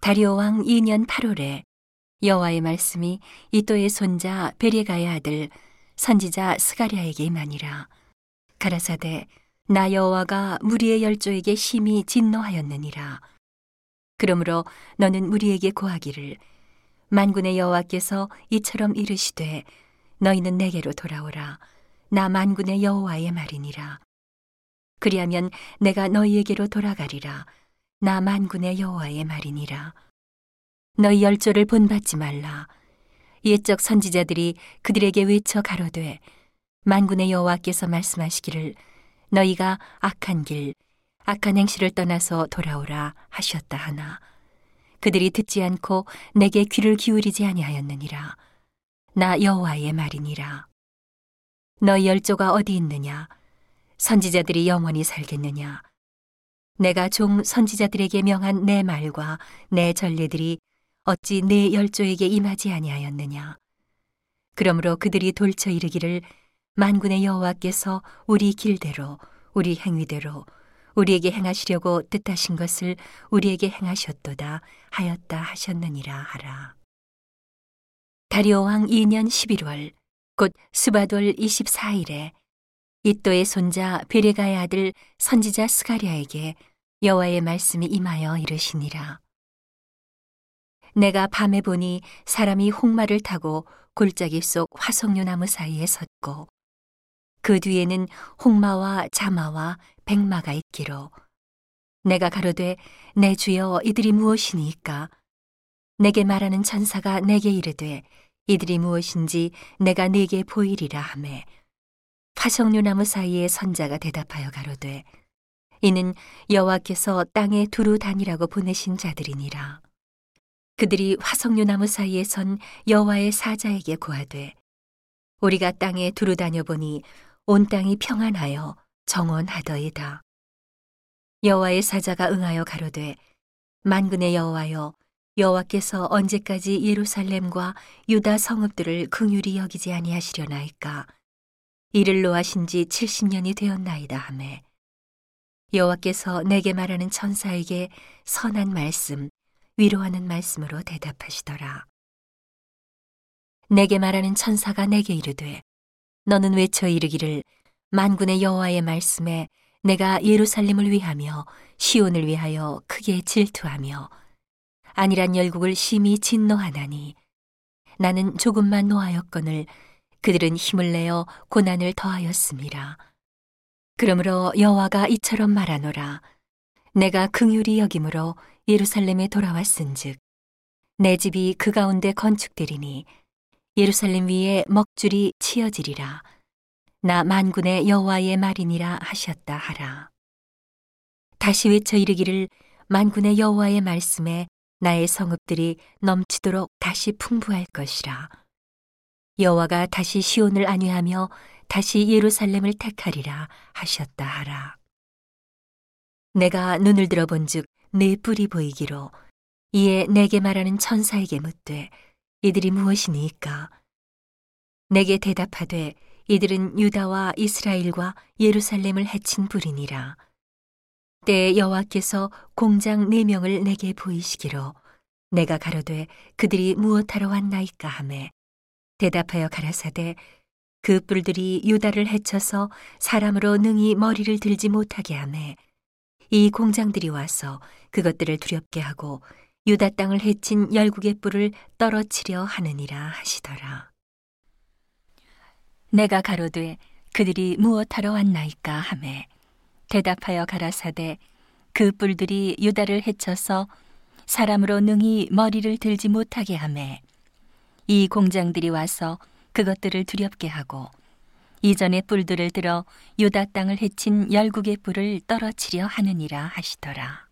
다리오 왕 2년 8월에 여호와의 말씀이 이또의 손자 베레가의 아들 선지자 스가랴에게 임하니라. 가라사대 나 여호와가 무리의 열조에게 심히 진노하였느니라. 그러므로 너는 무리에게 고하기를 만군의 여호와께서 이처럼 이르시되 너희는 내게로 돌아오라. 나 만군의 여호와의 말이니라. 그리하면 내가 너희에게로 돌아가리라 나 만군의 여호와의 말이니라. 너희 열조를 본받지 말라. 옛적 선지자들이 그들에게 외쳐 가로되 만군의 여호와께서 말씀하시기를 너희가 악한 길 악한 행실을 떠나서 돌아오라 하셨다 하나. 그들이 듣지 않고 내게 귀를 기울이지 아니하였느니라. 나 여호와의 말이니라. 너희 열조가 어디 있느냐? 선지자들이 영원히 살겠느냐 내가 종 선지자들에게 명한 내 말과 내 전례들이 어찌 내 열조에게 임하지 아니하였느냐 그러므로 그들이 돌쳐 이르기를 만군의 여호와께서 우리 길대로 우리 행위대로 우리에게 행하시려고 뜻하신 것을 우리에게 행하셨도다 하였다 하셨느니라 하라. 다리오 왕 2년 11월 곧 스바돌 24일에 이또의 손자 베레가의 아들 선지자 스가랴에게 여호와의 말씀이 임하여 이르시니라. 내가 밤에 보니 사람이 홍마를 타고 골짜기 속 화석류 나무 사이에 섰고 그 뒤에는 홍마와 자마와 백마가 있기로 내가 가로되 내 주여 이들이 무엇이니까 내게 말하는 천사가 내게 이르되 이들이 무엇인지 내가 네게 보이리라 하매 화석류 나무 사이에 선자가 대답하여 가로되 이는 여호와께서 땅에 두루 다니라고 보내신 자들이니라 그들이 화석류 나무 사이에 선 여호와의 사자에게 고하되 우리가 땅에 두루 다녀보니 온 땅이 평안하여 정원하더이다. 여호와의 사자가 응하여 가로되 만군의 여호와여 여호와께서 언제까지 예루살렘과 유다 성읍들을 긍휼히 여기지 아니하시려나이까 이를 노하신 지 70년이 되었나이다 하매 여호와께서 내게 말하는 천사에게 선한 말씀 위로하는 말씀으로 대답하시더라 내게 말하는 천사가 내게 이르되 너는 외쳐 이르기를 만군의 여호와의 말씀에 내가 예루살렘을 위하며 시온을 위하여 크게 질투하며 아니란 열국을 심히 진노하나니 나는 조금만 노하였거늘 그들은 힘을 내어 고난을 더하였습니다. 그러므로 여호와가 이처럼 말하노라 내가 긍휼히 여김으로 예루살렘에 돌아왔은즉 내 집이 그 가운데 건축되리니 예루살렘 위에 먹줄이 치어지리라. 나 만군의 여호와의 말이니라 하셨다 하라. 다시 외쳐 이르기를 만군의 여호와의 말씀에 나의 성읍들이 넘치도록 다시 풍부할 것이라. 여호와가 다시 시온을 안위하며 다시 예루살렘을 택하리라 하셨다 하라. 내가 눈을 들어본즉 내 뿔이 보이기로 이에 내게 말하는 천사에게 묻되 이들이 무엇이니까? 내게 대답하되 이들은 유다와 이스라엘과 예루살렘을 해친 불이니라. 때 여호와께서 공장 네 명을 내게 보이시기로 내가 가로되 그들이 무엇하러 왔나이까 하매 대답하여 가라사대 그 뿔들이 유다를 해쳐서 사람으로 능히 머리를 들지 못하게 하매 이 공장들이 와서 그것들을 두렵게 하고 유다 땅을 해친 열국의 뿔을 떨어치려 하느니라 하시더라. 내가 가로되 그들이 무엇하러 왔나이까 하매 대답하여 가라사대 그 뿔들이 유다를 해쳐서 사람으로 능히 머리를 들지 못하게 하매 이 공장들이 와서 그것들을 두렵게 하고 이전에 뿔들을 들어 유다 땅을 해친 열국의 뿔을 떨어치려 하느니라 하시더라.